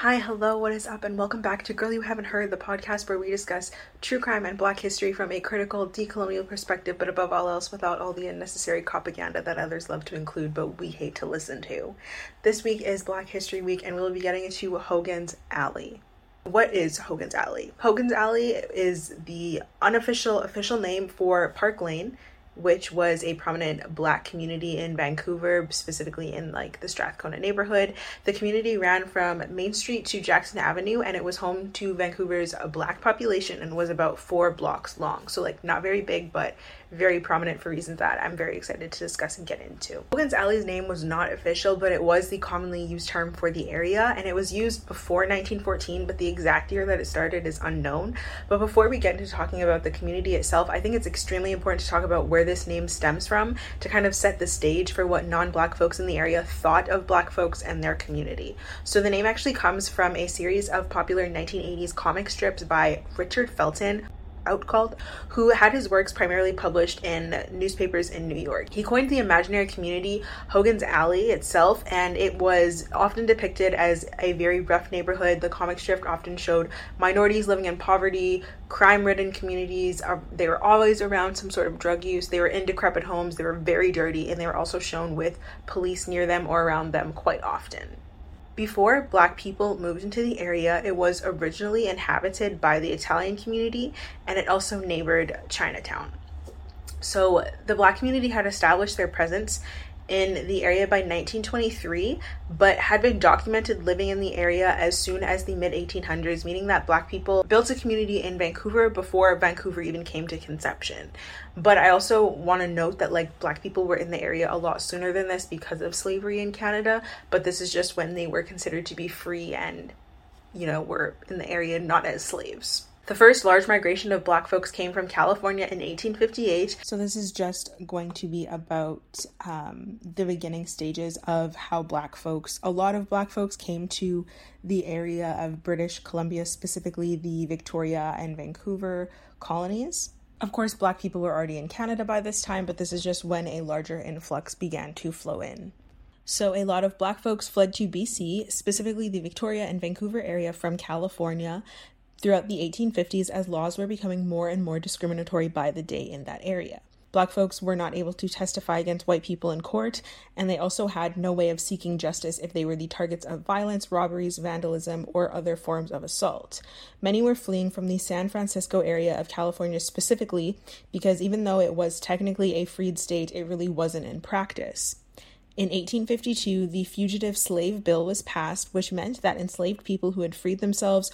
Hi, hello, what is up, and welcome back to Girl You Haven't Heard, the podcast where we discuss true crime and black history from a critical, decolonial perspective, but above all else, without all the unnecessary propaganda that others love to include but we hate to listen to. This week is Black History Week, and we'll be getting into Hogan's Alley. What is Hogan's Alley? Hogan's Alley is the unofficial official name for Park Lane, which was a prominent black community in Vancouver, specifically in like the Strathcona neighborhood. The community ran from Main Street to Jackson Avenue and it was home to Vancouver's black population and was about four blocks long. So, like, not very big, but very prominent for reasons that I'm very excited to discuss and get into. Hogan's Alley's name was not official, but it was the commonly used term for the area, and it was used before 1914, but the exact year that it started is unknown. But before we get into talking about the community itself, I think it's extremely important to talk about where this name stems from to kind of set the stage for what non black folks in the area thought of black folks and their community. So the name actually comes from a series of popular 1980s comic strips by Richard Felton, Outcault, who had his works primarily published in newspapers in New York. He coined the imaginary community Hogan's Alley itself, and it was often depicted as a very rough neighborhood. The comic strip often showed minorities living in poverty, crime ridden communities. Uh, they were always around some sort of drug use. They were in decrepit homes. They were very dirty, and they were also shown with police near them or around them quite often. Before black people moved into the area, it was originally inhabited by the Italian community and it also neighbored Chinatown. So the black community had established their presence in the area by 1923, but had been documented living in the area as soon as the mid 1800s, meaning that Black people built a community in Vancouver before Vancouver even came to conception. But I also want to note that like Black people were in the area a lot sooner than this because of slavery in Canada, but this is just when they were considered to be free and, you know, were in the area not as slaves. The first large migration of black folks came from California in 1858. So, this is just going to be about um, the beginning stages of how black folks, a lot of black folks came to the area of British Columbia, specifically the Victoria and Vancouver colonies. Of course, black people were already in Canada by this time, but this is just when a larger influx began to flow in. So, a lot of black folks fled to BC, specifically the Victoria and Vancouver area from California, throughout the 1850s as laws were becoming more and more discriminatory by the day in that area. Black folks were not able to testify against white people in court, and they also had no way of seeking justice if they were the targets of violence, robberies, vandalism, or other forms of assault. Many were fleeing from the San Francisco area of California specifically because even though it was technically a freed state, it really wasn't in practice. In 1852, the Fugitive Slave Bill was passed, which meant that enslaved people who had freed themselves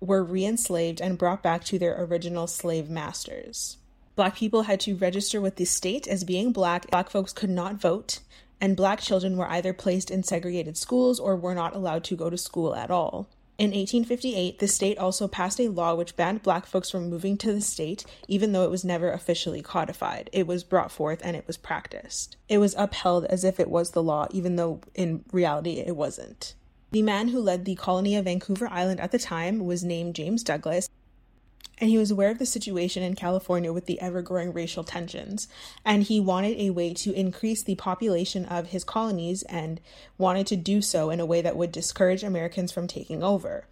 were re enslaved and brought back to their original slave masters. Black people had to register with the state as being black. Black folks could not vote, and black children were either placed in segregated schools or were not allowed to go to school at all. In 1858, the state also passed a law which banned black folks from moving to the state, even though it was never officially codified. It was brought forth and it was practiced. It was upheld as if it was the law, even though in reality it wasn't. The man who led the colony of Vancouver Island at the time was named James Douglas, and he was aware of the situation in California with the ever growing racial tensions. And he wanted a way to increase the population of his colonies and wanted to do so in a way that would discourage Americans from taking over.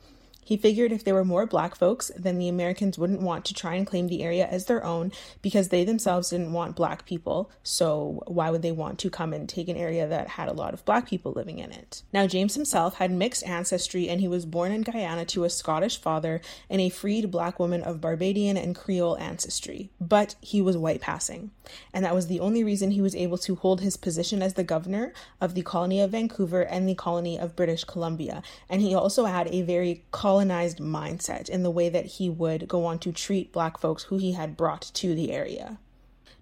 He figured if there were more black folks, then the Americans wouldn't want to try and claim the area as their own because they themselves didn't want black people. So why would they want to come and take an area that had a lot of black people living in it? Now, James himself had mixed ancestry and he was born in Guyana to a Scottish father and a freed black woman of Barbadian and Creole ancestry, but he was white passing. And that was the only reason he was able to hold his position as the governor of the colony of Vancouver and the colony of British Columbia. And he also had a very colonized mindset in the way that he would go on to treat black folks who he had brought to the area.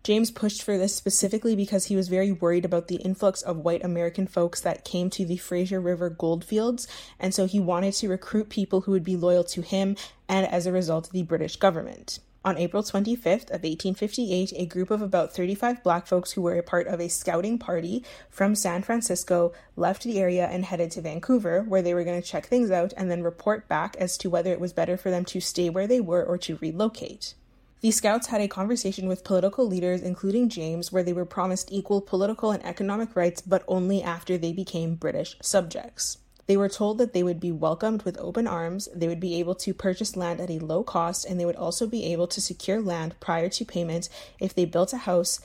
James pushed for this specifically because he was very worried about the influx of white American folks that came to the Fraser River goldfields, and so he wanted to recruit people who would be loyal to him and, as a result, the British government. On April 25th of 1858, a group of about 35 black folks who were a part of a scouting party from San Francisco left the area and headed to Vancouver, where they were going to check things out and then report back as to whether it was better for them to stay where they were or to relocate. The scouts had a conversation with political leaders, including James, where they were promised equal political and economic rights, but only after they became British subjects. They were told that they would be welcomed with open arms, they would be able to purchase land at a low cost, and they would also be able to secure land prior to payment if they built a house,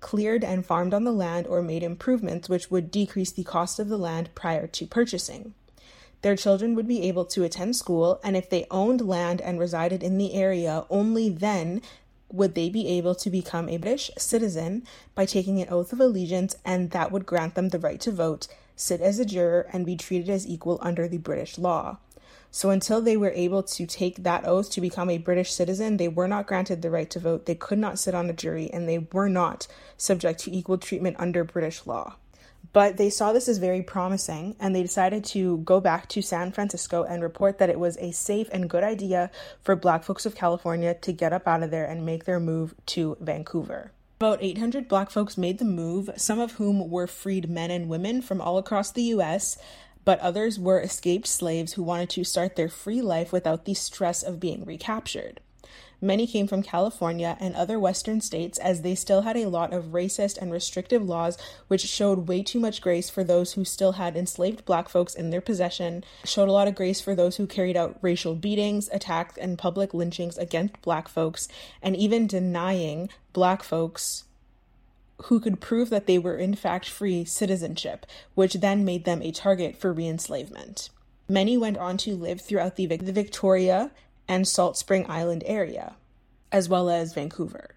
cleared and farmed on the land, or made improvements which would decrease the cost of the land prior to purchasing. Their children would be able to attend school, and if they owned land and resided in the area, only then would they be able to become a British citizen by taking an oath of allegiance, and that would grant them the right to vote sit as a juror, and be treated as equal under the British law. So until they were able to take that oath to become a British citizen, they were not granted the right to vote, they could not sit on a jury, and they were not subject to equal treatment under British law. But they saw this as very promising and they decided to go back to San Francisco and report that it was a safe and good idea for black folks of California to get up out of there and make their move to Vancouver. About 800 black folks made the move, some of whom were freed men and women from all across the US, but others were escaped slaves who wanted to start their free life without the stress of being recaptured. Many came from California and other Western states as they still had a lot of racist and restrictive laws which showed way too much grace for those who still had enslaved black folks in their possession, showed a lot of grace for those who carried out racial beatings, attacks, and public lynchings against black folks, and even denying black folks who could prove that they were in fact free citizenship, which then made them a target for reenslavement. Many went on to live throughout the, Victoria and Salt Spring Island area, as well as Vancouver.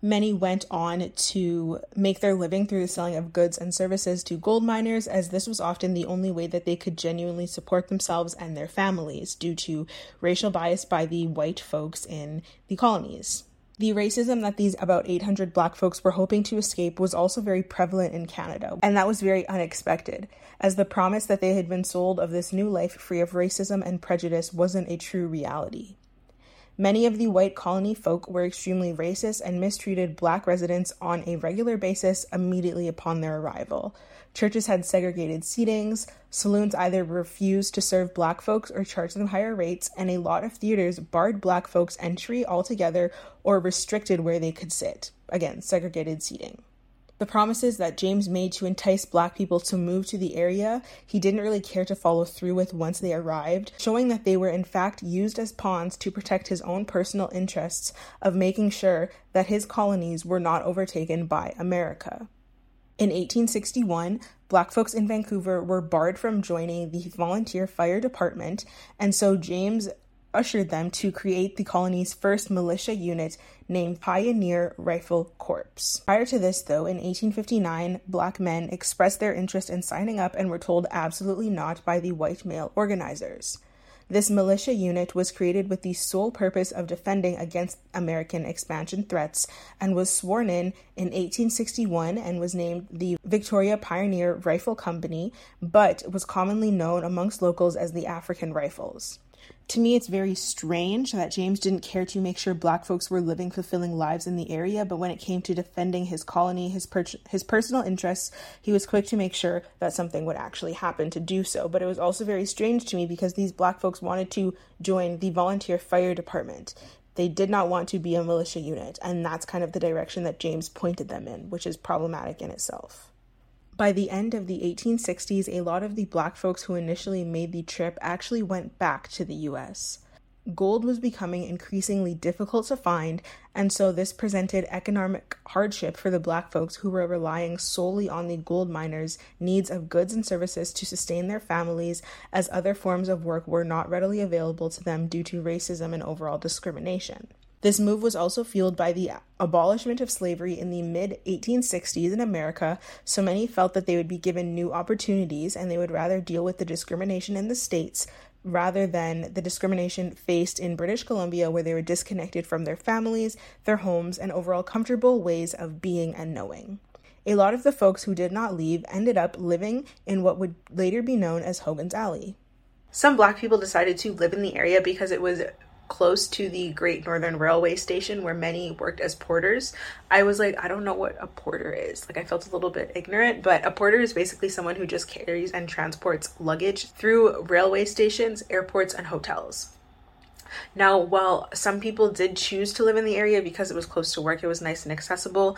Many went on to make their living through the selling of goods and services to gold miners, as this was often the only way that they could genuinely support themselves and their families due to racial bias by the white folks in the colonies. The racism that these about 800 black folks were hoping to escape was also very prevalent in Canada, and that was very unexpected, as the promise that they had been sold of this new life free of racism and prejudice wasn't a true reality. Many of the white colony folk were extremely racist and mistreated black residents on a regular basis immediately upon their arrival, Churches had segregated seatings, saloons either refused to serve black folks or charged them higher rates, and a lot of theaters barred black folks entry altogether or restricted where they could sit. Again, segregated seating. The promises that James made to entice black people to move to the area, he didn't really care to follow through with once they arrived, showing that they were in fact used as pawns to protect his own personal interests of making sure that his colonies were not overtaken by America. In 1861, black folks in Vancouver were barred from joining the volunteer fire department, and so James ushered them to create the colony's first militia unit named Pioneer Rifle Corps. Prior to this, though, in 1859, black men expressed their interest in signing up and were told absolutely not by the white male organizers. This militia unit was created with the sole purpose of defending against American expansion threats and was sworn in in 1861 and was named the Victoria Pioneer Rifle Company, but was commonly known amongst locals as the African Rifles. To me, it's very strange that James didn't care to make sure black folks were living fulfilling lives in the area, but when it came to defending his colony, his, per- his personal interests, he was quick to make sure that something would actually happen to do so. But it was also very strange to me because these black folks wanted to join the volunteer fire department. They did not want to be a militia unit, and that's kind of the direction that James pointed them in, which is problematic in itself. By the end of the 1860s, a lot of the black folks who initially made the trip actually went back to the US. Gold was becoming increasingly difficult to find, and so this presented economic hardship for the black folks who were relying solely on the gold miners' needs of goods and services to sustain their families, as other forms of work were not readily available to them due to racism and overall discrimination. This move was also fueled by the abolishment of slavery in the mid 1860s in America, so many felt that they would be given new opportunities and they would rather deal with the discrimination in the states rather than the discrimination faced in British Columbia, where they were disconnected from their families, their homes, and overall comfortable ways of being and knowing. A lot of the folks who did not leave ended up living in what would later be known as Hogan's Alley. Some black people decided to live in the area because it was close to the Great Northern Railway station where many worked as porters, I was like, I don't know what a porter is. Like, I felt a little bit ignorant, but a porter is basically someone who just carries and transports luggage through railway stations, airports, and hotels. Now, while some people did choose to live in the area because it was close to work, it was nice and accessible,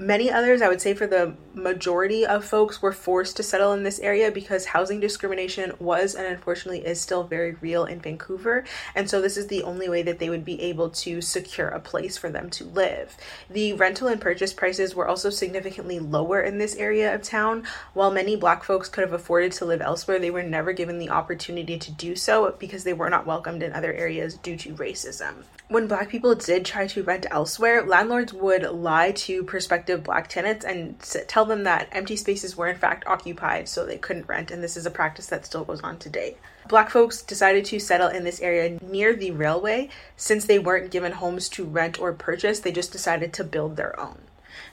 Many others, I would say for the majority of folks, were forced to settle in this area because housing discrimination was and unfortunately is still very real in Vancouver. And so this is the only way that they would be able to secure a place for them to live. The rental and purchase prices were also significantly lower in this area of town. While many black folks could have afforded to live elsewhere, they were never given the opportunity to do so because they were not welcomed in other areas due to racism when black people did try to rent elsewhere, landlords would lie to prospective black tenants and tell them that empty spaces were in fact occupied so they couldn't rent, and this is a practice that still goes on today. Black folks decided to settle in this area near the railway since they weren't given homes to rent or purchase, they just decided to build their own.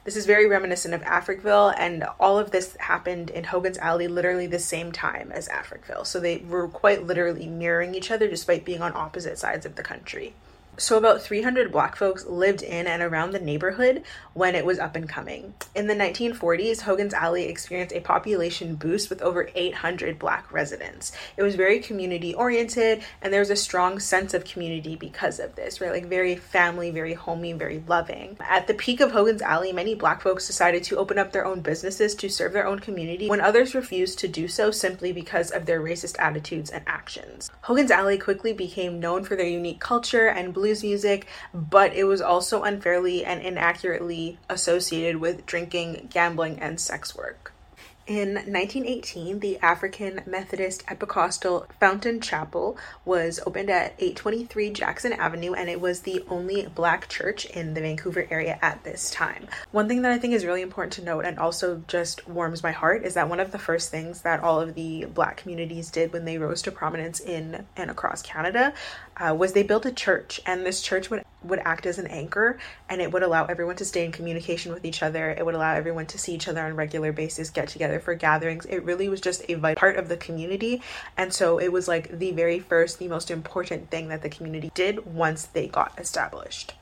This is very reminiscent of Africville, and all of this happened in Hogan's Alley literally the same time as Africville. So they were quite literally mirroring each other despite being on opposite sides of the country. So, about 300 black folks lived in and around the neighborhood when it was up and coming. In the 1940s, Hogan's Alley experienced a population boost with over 800 black residents. It was very community oriented, and there was a strong sense of community because of this, right? Like very family, very homey, very loving. At the peak of Hogan's Alley, many black folks decided to open up their own businesses to serve their own community when others refused to do so simply because of their racist attitudes and actions. Hogan's Alley quickly became known for their unique culture and blue blues music, but it was also unfairly and inaccurately associated with drinking, gambling, and sex work. In 1918, the African Methodist Episcopal Fountain Chapel was opened at 823 Jackson Avenue, and it was the only black church in the Vancouver area at this time. One thing that I think is really important to note and also just warms my heart is that one of the first things that all of the black communities did when they rose to prominence in and across Canada uh, was they built a church, and this church would would act as an anchor, and it would allow everyone to stay in communication with each other. It would allow everyone to see each other on a regular basis, get together for gatherings. It really was just a vital part of the community, and so it was like the very first, the most important thing that the community did once they got established.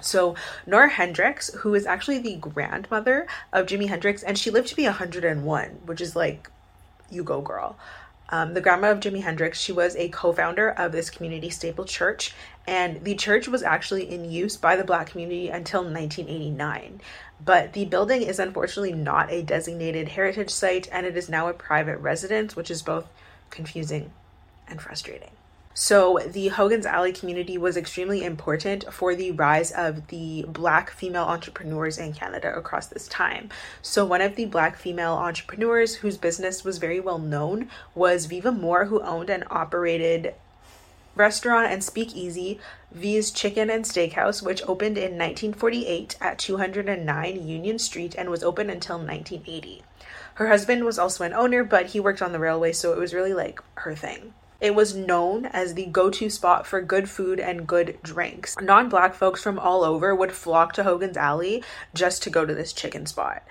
So, Nora Hendrix, who is actually the grandmother of Jimi Hendrix, and she lived to be 101, which is like, you go, girl um, the grandma of Jimi Hendrix, she was a co founder of this community staple church, and the church was actually in use by the black community until 1989. But the building is unfortunately not a designated heritage site, and it is now a private residence, which is both confusing and frustrating. So, the Hogan's Alley community was extremely important for the rise of the Black female entrepreneurs in Canada across this time. So, one of the Black female entrepreneurs whose business was very well known was Viva Moore, who owned and operated restaurant and speakeasy Vie's Chicken and Steakhouse, which opened in 1948 at 209 Union Street and was open until 1980. Her husband was also an owner, but he worked on the railway, so it was really like her thing. It was known as the go to spot for good food and good drinks. Non black folks from all over would flock to Hogan's Alley just to go to this chicken spot.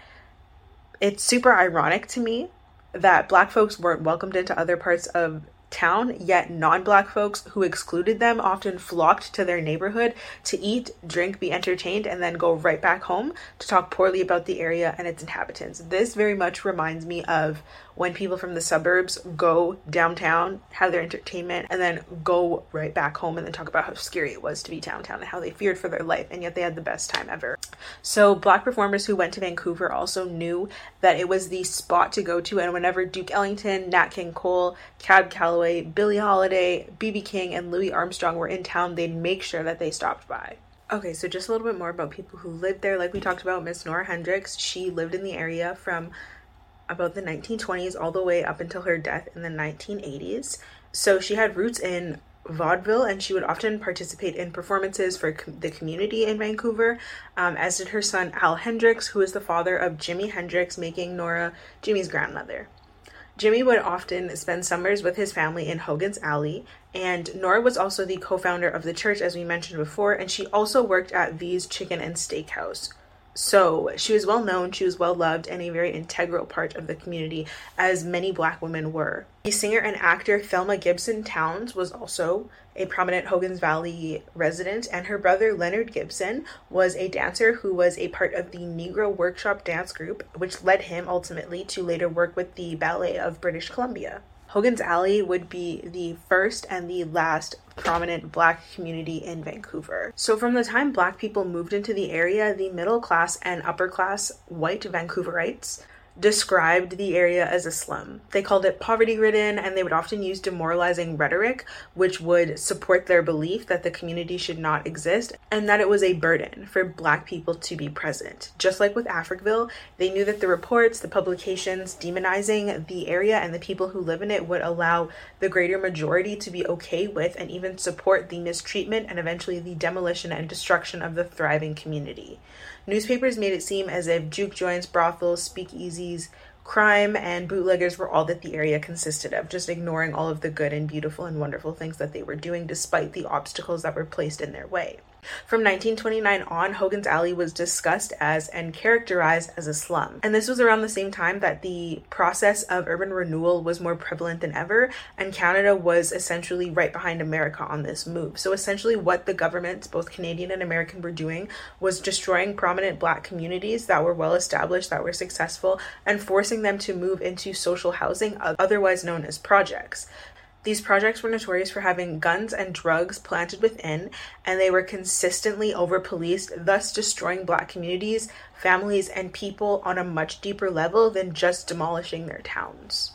It's super ironic to me that black folks weren't welcomed into other parts of town, yet non black folks who excluded them often flocked to their neighborhood to eat, drink, be entertained, and then go right back home to talk poorly about the area and its inhabitants. This very much reminds me of when people from the suburbs go downtown, have their entertainment, and then go right back home and then talk about how scary it was to be downtown and how they feared for their life, and yet they had the best time ever. So, black performers who went to Vancouver also knew that it was the spot to go to, and whenever Duke Ellington, Nat King Cole, Cab Calloway, Billie Holiday, BB King, and Louis Armstrong were in town, they'd make sure that they stopped by. Okay, so just a little bit more about people who lived there. Like we talked about, Miss Nora Hendrix, she lived in the area from about the 1920s all the way up until her death in the 1980s. So she had roots in vaudeville and she would often participate in performances for com- the community in Vancouver, um, as did her son Al Hendrix, who is the father of Jimi Hendrix, making Nora Jimi's grandmother. Jimi would often spend summers with his family in Hogan's Alley, and Nora was also the co founder of the church, as we mentioned before, and she also worked at Vie's Chicken and Steakhouse. So she was well known, she was well loved, and a very integral part of the community, as many black women were. The singer and actor Thelma Gibson Towns was also a prominent Hogan's Alley resident, and her brother Leonard Gibson was a dancer who was a part of the Negro Workshop Dance Group, which led him ultimately to later work with the Ballet of British Columbia. Hogan's Alley would be the first and the last prominent black community in Vancouver. So, from the time black people moved into the area, the middle class and upper class white Vancouverites described the area as a slum. They called it poverty ridden, and they would often use demoralizing rhetoric, which would support their belief that the community should not exist and that it was a burden for Black people to be present. Just like with Africville, they knew that the reports, the publications demonizing the area and the people who live in it would allow the greater majority to be okay with and even support the mistreatment and eventually the demolition and destruction of the thriving community. Newspapers made it seem as if juke joints, brothels, speakeasies, crime, and bootleggers were all that the area consisted of, just ignoring all of the good and beautiful and wonderful things that they were doing despite the obstacles that were placed in their way. From 1929 on, Hogan's Alley was discussed as and characterized as a slum. And this was around the same time that the process of urban renewal was more prevalent than ever, and Canada was essentially right behind America on this move. So essentially, what the governments, both Canadian and American, were doing was destroying prominent black communities that were well established, that were successful, and forcing them to move into social housing, otherwise known as projects. These projects were notorious for having guns and drugs planted within, and they were consistently over policed, thus destroying black communities, families, and people on a much deeper level than just demolishing their towns.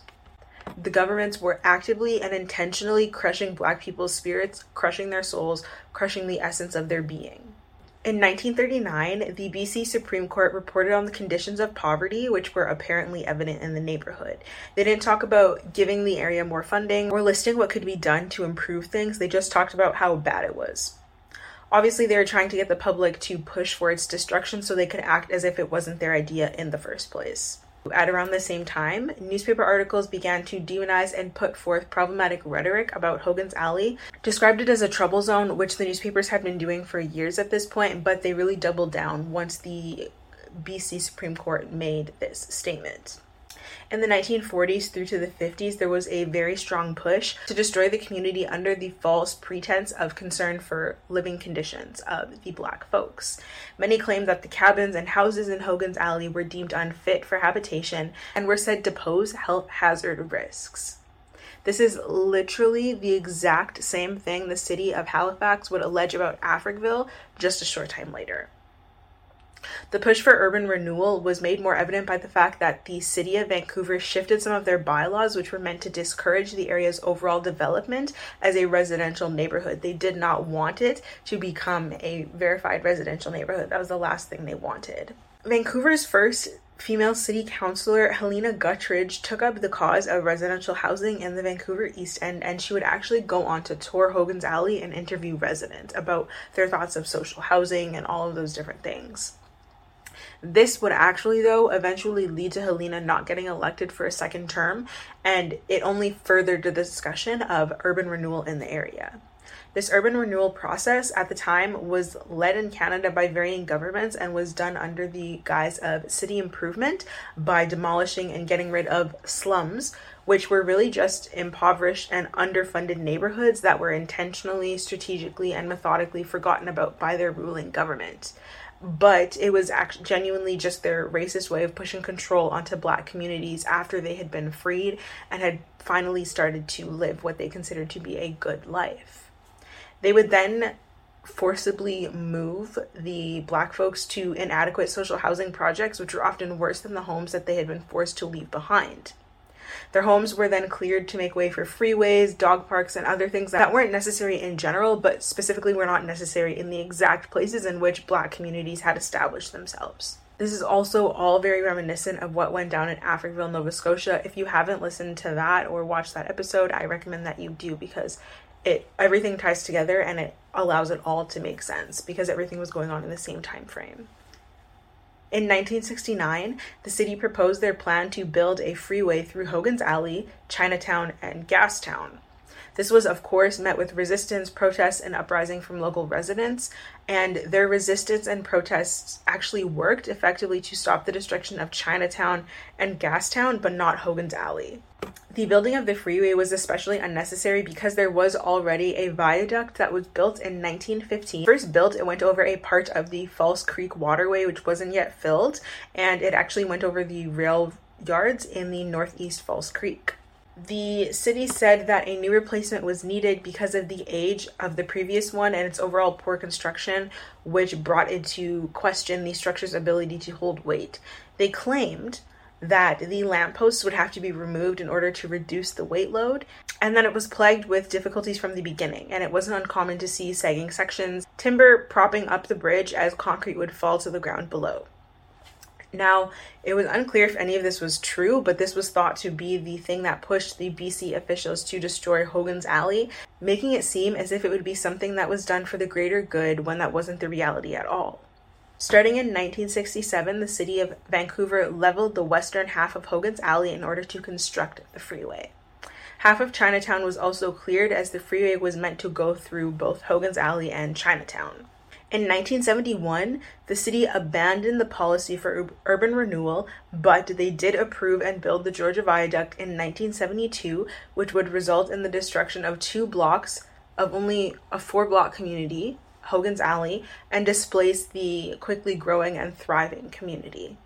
The governments were actively and intentionally crushing black people's spirits, crushing their souls, crushing the essence of their being. In 1939, the BC Supreme Court reported on the conditions of poverty, which were apparently evident in the neighborhood. They didn't talk about giving the area more funding or listing what could be done to improve things, they just talked about how bad it was. Obviously, they were trying to get the public to push for its destruction so they could act as if it wasn't their idea in the first place. At around the same time, newspaper articles began to demonize and put forth problematic rhetoric about Hogan's Alley, described it as a trouble zone, which the newspapers had been doing for years at this point, but they really doubled down once the BC Supreme Court made this statement. In the 1940s through to the 50s, there was a very strong push to destroy the community under the false pretense of concern for living conditions of the black folks. Many claimed that the cabins and houses in Hogan's Alley were deemed unfit for habitation and were said to pose health hazard risks. This is literally the exact same thing the city of Halifax would allege about Africville just a short time later. The push for urban renewal was made more evident by the fact that the city of Vancouver shifted some of their bylaws, which were meant to discourage the area's overall development as a residential neighborhood. They did not want it to become a verified residential neighborhood. That was the last thing they wanted. Vancouver's first female city councilor Helena Gutteridge took up the cause of residential housing in the Vancouver East End, and she would actually go on to tour Hogan's Alley and interview residents about their thoughts of social housing and all of those different things. This would actually, though, eventually lead to Helena not getting elected for a second term, and it only furthered the discussion of urban renewal in the area. This urban renewal process at the time was led in Canada by varying governments and was done under the guise of city improvement by demolishing and getting rid of slums, which were really just impoverished and underfunded neighborhoods that were intentionally, strategically, and methodically forgotten about by their ruling government but it was actually genuinely just their racist way of pushing control onto black communities after they had been freed and had finally started to live what they considered to be a good life. They would then forcibly move the black folks to inadequate social housing projects, which were often worse than the homes that they had been forced to leave behind. Their homes were then cleared to make way for freeways, dog parks, and other things that weren't necessary in general, but specifically were not necessary in the exact places in which black communities had established themselves. This is also all very reminiscent of what went down in Africville, Nova Scotia. If you haven't listened to that or watched that episode, I recommend that you do because it everything ties together and it allows it all to make sense because everything was going on in the same time frame. In 1969, the city proposed their plan to build a freeway through Hogan's Alley, Chinatown, and Gastown. This was, of course, met with resistance, protests, and uprising from local residents, and their resistance and protests actually worked effectively to stop the destruction of Chinatown and Gastown, but not Hogan's Alley. The building of the freeway was especially unnecessary because there was already a viaduct that was built in 1915. First built, it went over a part of the False Creek waterway, which wasn't yet filled, and it actually went over the rail yards in the northeast False Creek. The city said that a new replacement was needed because of the age of the previous one and its overall poor construction, which brought into question the structure's ability to hold weight. They claimed that the lampposts would have to be removed in order to reduce the weight load, and that it was plagued with difficulties from the beginning, and it wasn't uncommon to see sagging sections, timber propping up the bridge as concrete would fall to the ground below. Now, it was unclear if any of this was true, but this was thought to be the thing that pushed the BC officials to destroy Hogan's Alley, making it seem as if it would be something that was done for the greater good when that wasn't the reality at all. Starting in 1967, the city of Vancouver leveled the western half of Hogan's Alley in order to construct the freeway. Half of Chinatown was also cleared as the freeway was meant to go through both Hogan's Alley and Chinatown. In 1971, the city abandoned the policy for urban renewal, but they did approve and build the Georgia Viaduct in 1972, which would result in the destruction of two blocks of only a four block community, Hogan's Alley, and displace the quickly growing and thriving community.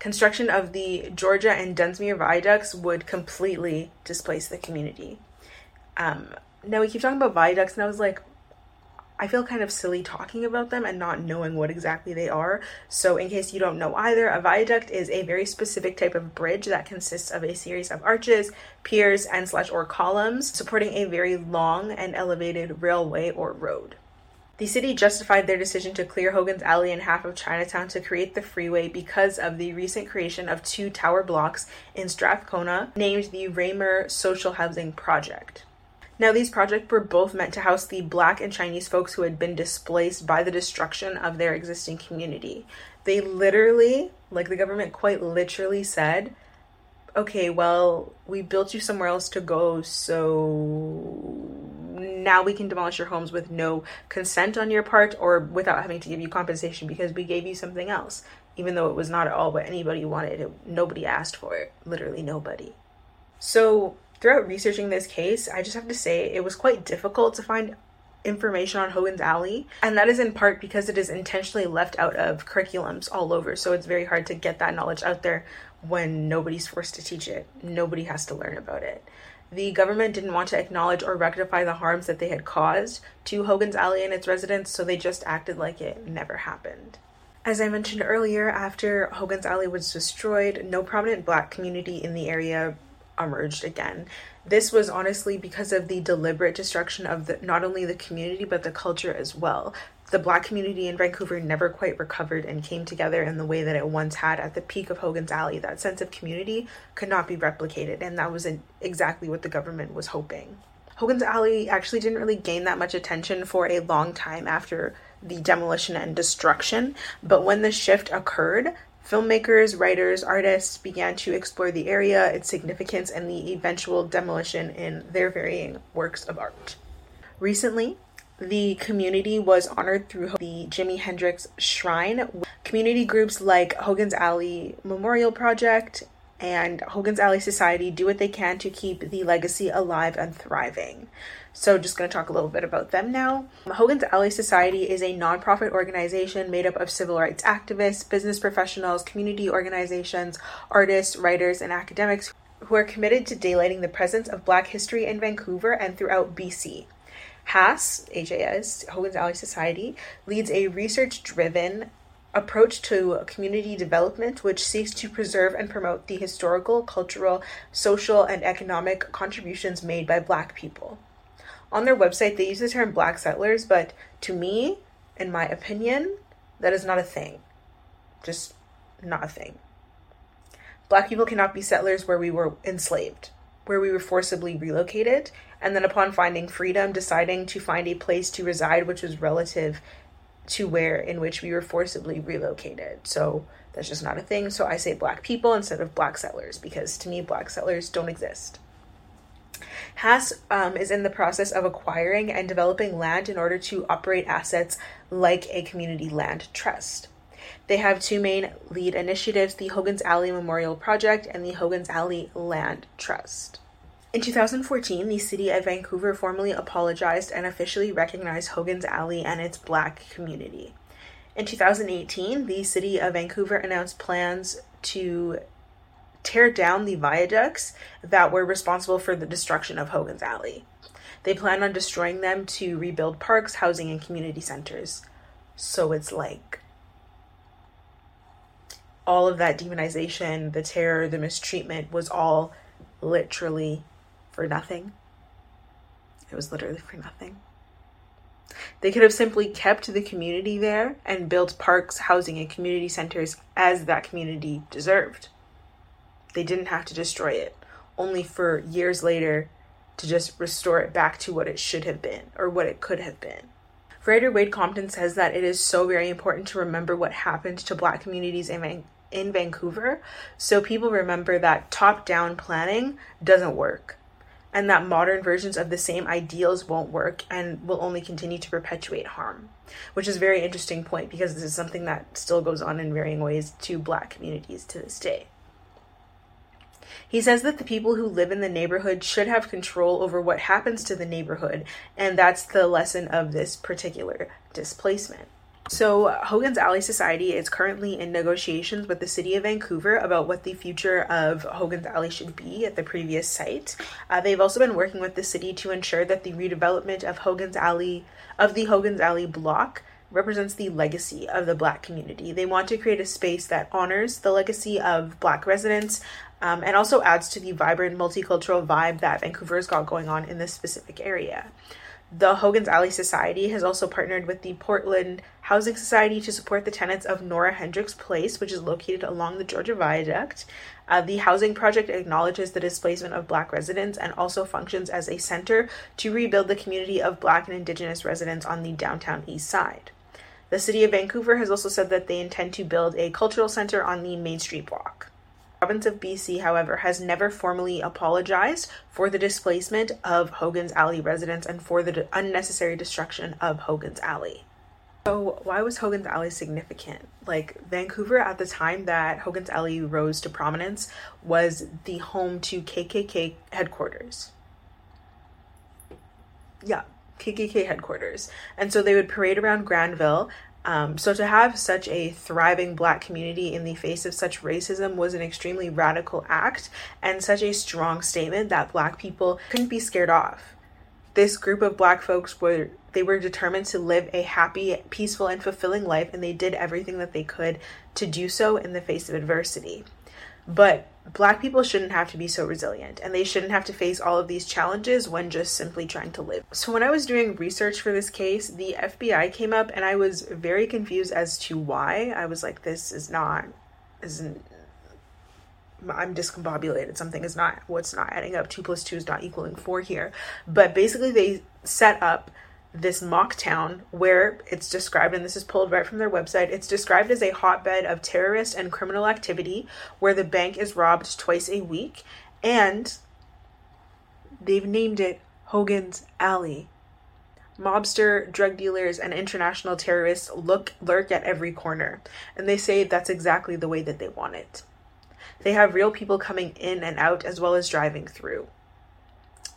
Construction of the Georgia and Dunsmuir viaducts would completely displace the community. Um, now we keep talking about viaducts, and I was like, I feel kind of silly talking about them and not knowing what exactly they are. So, in case you don't know either, a viaduct is a very specific type of bridge that consists of a series of arches, piers, and slash or columns supporting a very long and elevated railway or road. The city justified their decision to clear Hogan's Alley and half of Chinatown to create the freeway because of the recent creation of two tower blocks in Strathcona named the Raymur Social Housing Project. Now, these projects were both meant to house the black and Chinese folks who had been displaced by the destruction of their existing community. They literally, like the government quite literally said, okay, well, we built you somewhere else to go, so now we can demolish your homes with no consent on your part or without having to give you compensation because we gave you something else, even though it was not at all what anybody wanted. It, nobody asked for it, literally nobody. So, throughout researching this case, I just have to say it was quite difficult to find information on Hogan's Alley, and that is in part because it is intentionally left out of curriculums all over. So it's very hard to get that knowledge out there when nobody's forced to teach it. Nobody has to learn about it. The government didn't want to acknowledge or rectify the harms that they had caused to Hogan's Alley and its residents, so they just acted like it never happened. As I mentioned earlier, after Hogan's Alley was destroyed, no prominent black community in the area emerged again. This was honestly because of the deliberate destruction of the, not only the community but the culture as well. The black community in Vancouver never quite recovered and came together in the way that it once had at the peak of Hogan's Alley. That sense of community could not be replicated, and that was exactly what the government was hoping. Hogan's Alley actually didn't really gain that much attention for a long time after the demolition and destruction, but when the shift occurred, Filmmakers, writers, artists began to explore the area, its significance, and the eventual demolition in their varying works of art. Recently, the community was honored through the Jimi Hendrix Shrine. Community groups like Hogan's Alley Memorial Project and Hogan's Alley Society do what they can to keep the legacy alive and thriving. So, just going to talk a little bit about them now. Hogan's Alley Society is a nonprofit organization made up of civil rights activists, business professionals, community organizations, artists, writers, and academics who are committed to daylighting the presence of Black history in Vancouver and throughout BC. HAS, HAS, Hogan's Alley Society, leads a research driven approach to community development which seeks to preserve and promote the historical, cultural, social, and economic contributions made by Black people on their website they use the term black settlers, but to me, in my opinion, that is not a thing. Just not a thing. Black people cannot be settlers where we were enslaved, where we were forcibly relocated, and then upon finding freedom, deciding to find a place to reside which was relative to where in which we were forcibly relocated. So that's just not a thing. So I say black people instead of black settlers because to me, black settlers don't exist. HAS um, is in the process of acquiring and developing land in order to operate assets like a community land trust. They have two main lead initiatives the Hogan's Alley Memorial Project and the Hogan's Alley Land Trust. In 2014, the city of Vancouver formally apologized and officially recognized Hogan's Alley and its black community. In 2018, the city of Vancouver announced plans to tear down the viaducts that were responsible for the destruction of Hogan's Alley. They plan on destroying them to rebuild parks, housing, and community centers. So it's like all of that demonization, the terror, the mistreatment was all literally for nothing. It was literally for nothing. They could have simply kept the community there and built parks, housing, and community centers as that community deserved. They didn't have to destroy it, only for years later to just restore it back to what it should have been or what it could have been. Writer Wayde Compton says that it is so very important to remember what happened to Black communities in, Van- in Vancouver so people remember that top down planning doesn't work and that modern versions of the same ideals won't work and will only continue to perpetuate harm which is a very interesting point because this is something that still goes on in varying ways to black communities to this day he says that the people who live in the neighborhood should have control over what happens to the neighborhood and that's the lesson of this particular displacement so, Hogan's Alley Society is currently in negotiations with the city of Vancouver about what the future of Hogan's Alley should be at the previous site. Uh, they've also been working with the city to ensure that the redevelopment of Hogan's Alley, of the Hogan's Alley block, represents the legacy of the Black community. They want to create a space that honors the legacy of Black residents um, and also adds to the vibrant multicultural vibe that Vancouver's got going on in this specific area. The Hogan's Alley Society has also partnered with the Portland Housing Society to support the tenants of Nora Hendrix Place, which is located along the Georgia Viaduct. Uh, the housing project acknowledges the displacement of Black residents and also functions as a center to rebuild the community of Black and Indigenous residents on the downtown east side. The city of Vancouver has also said that they intend to build a cultural center on the Main Street block province of BC, however, has never formally apologized for the displacement of Hogan's Alley residents and for the unnecessary destruction of Hogan's Alley. So, why was Hogan's Alley significant? Like, Vancouver at the time that Hogan's Alley rose to prominence was the home to KKK headquarters. Yeah, KKK headquarters. And so they would parade around Granville um, so to have such a thriving black community in the face of such racism was an extremely radical act and such a strong statement that black people couldn't be scared off. This group of black folks were they were determined to live a happy, peaceful, and fulfilling life, and they did everything that they could to do so in the face of adversity. But Black people shouldn't have to be so resilient and they shouldn't have to face all of these challenges when just simply trying to live. So, when I was doing research for this case, the FBI came up and I was very confused as to why. I was like, this is not, isn't, I'm discombobulated. Something is not, what's not adding up. Two plus two is not equaling four here. But basically, they set up this mock town where it's described, and this is pulled right from their website, it's described as a hotbed of terrorist and criminal activity where the bank is robbed twice a week, and they've named it Hogan's Alley. Mobster, drug dealers, and international terrorists look lurk at every corner, and they say that's exactly the way that they want it. They have real people coming in and out as well as driving through.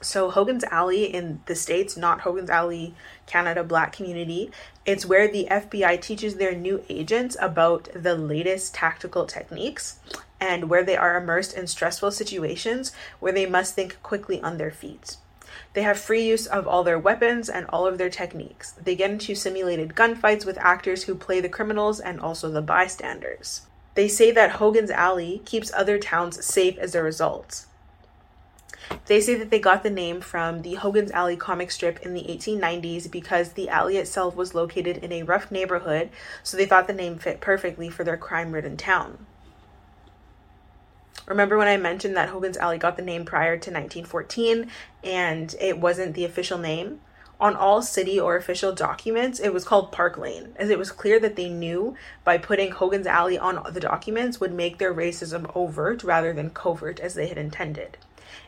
So Hogan's Alley in the States, not Hogan's Alley Canada Black community, it's where the FBI teaches their new agents about the latest tactical techniques and where they are immersed in stressful situations where they must think quickly on their feet. They have free use of all their weapons and all of their techniques. They get into simulated gunfights with actors who play the criminals and also the bystanders. They say that Hogan's Alley keeps other towns safe as a result. They say that they got the name from the Hogan's Alley comic strip in the 1890s because the alley itself was located in a rough neighborhood, so they thought the name fit perfectly for their crime ridden town. Remember when I mentioned that Hogan's Alley got the name prior to 1914 and it wasn't the official name? On all city or official documents, it was called Park Lane, as it was clear that they knew by putting Hogan's Alley on the documents would make their racism overt rather than covert as they had intended.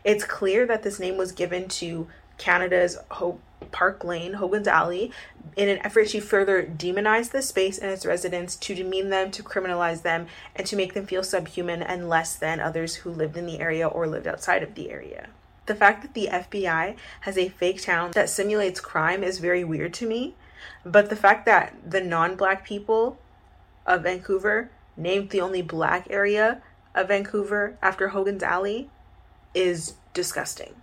It's clear that this name was given to Canada's Hope Park Lane, Hogan's Alley, in an effort to further demonize the space and its residents, to demean them, to criminalize them, and to make them feel subhuman and less than others who lived in the area or lived outside of the area. The fact that the FBI has a fake town that simulates crime is very weird to me, but the fact that the non black people of Vancouver named the only black area of Vancouver after Hogan's Alley is disgusting.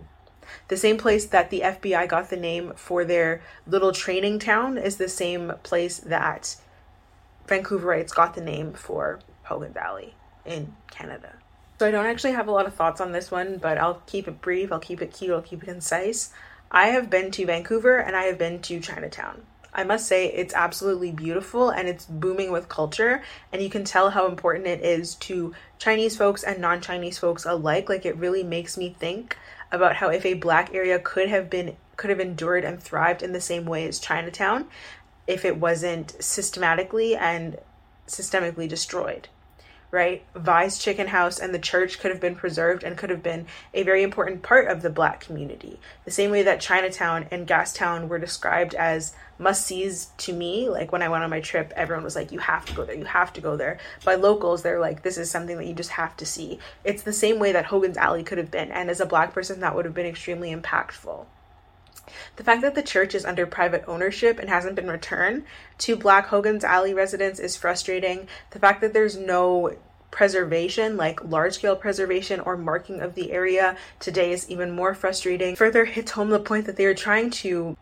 The same place that the FBI got the name for their little training town is the same place that Vancouverites got the name for Hogan Valley in Canada. So I don't actually have a lot of thoughts on this one, but I'll keep it brief, I'll keep it cute, I'll keep it concise. I have been to Vancouver and I have been to Chinatown. I must say it's absolutely beautiful and it's booming with culture and you can tell how important it is to Chinese folks and non-Chinese folks alike. Like it really makes me think about how if a black area could have been could have endured and thrived in the same way as Chinatown if it wasn't systematically and systemically destroyed right? Vie's Chicken House and the church could have been preserved and could have been a very important part of the black community. The same way that Chinatown and Gastown were described as must sees to me. Like when I went on my trip, everyone was like, you have to go there, you have to go there. By locals, they're like, this is something that you just have to see. It's the same way that Hogan's Alley could have been. And as a black person, that would have been extremely impactful. The fact that the church is under private ownership and hasn't been returned to Black Hogan's Alley residents is frustrating. The fact that there's no preservation, like large scale preservation or marking of the area today is even more frustrating. Further hits home the point that they are trying to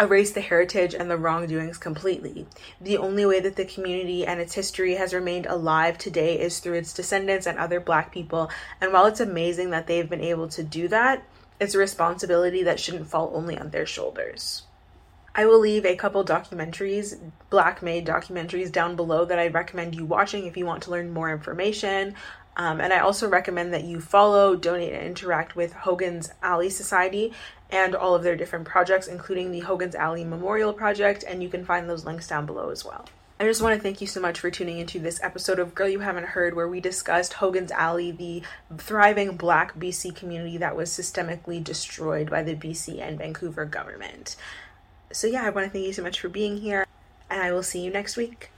erase the heritage and the wrongdoings completely. The only way that the community and its history has remained alive today is through its descendants and other black people. And while it's amazing that they've been able to do that, it's a responsibility that shouldn't fall only on their shoulders. I will leave a couple documentaries, black made documentaries, down below that I recommend you watching if you want to learn more information. Um, and I also recommend that you follow, donate, and interact with Hogan's Alley Society and all of their different projects, including the Hogan's Alley Memorial Project. And you can find those links down below as well. I just want to thank you so much for tuning into this episode of Girl You Haven't Heard, where we discussed Hogan's Alley, the thriving black BC community that was systemically destroyed by the BC and Vancouver government. So, yeah, I want to thank you so much for being here, and I will see you next week.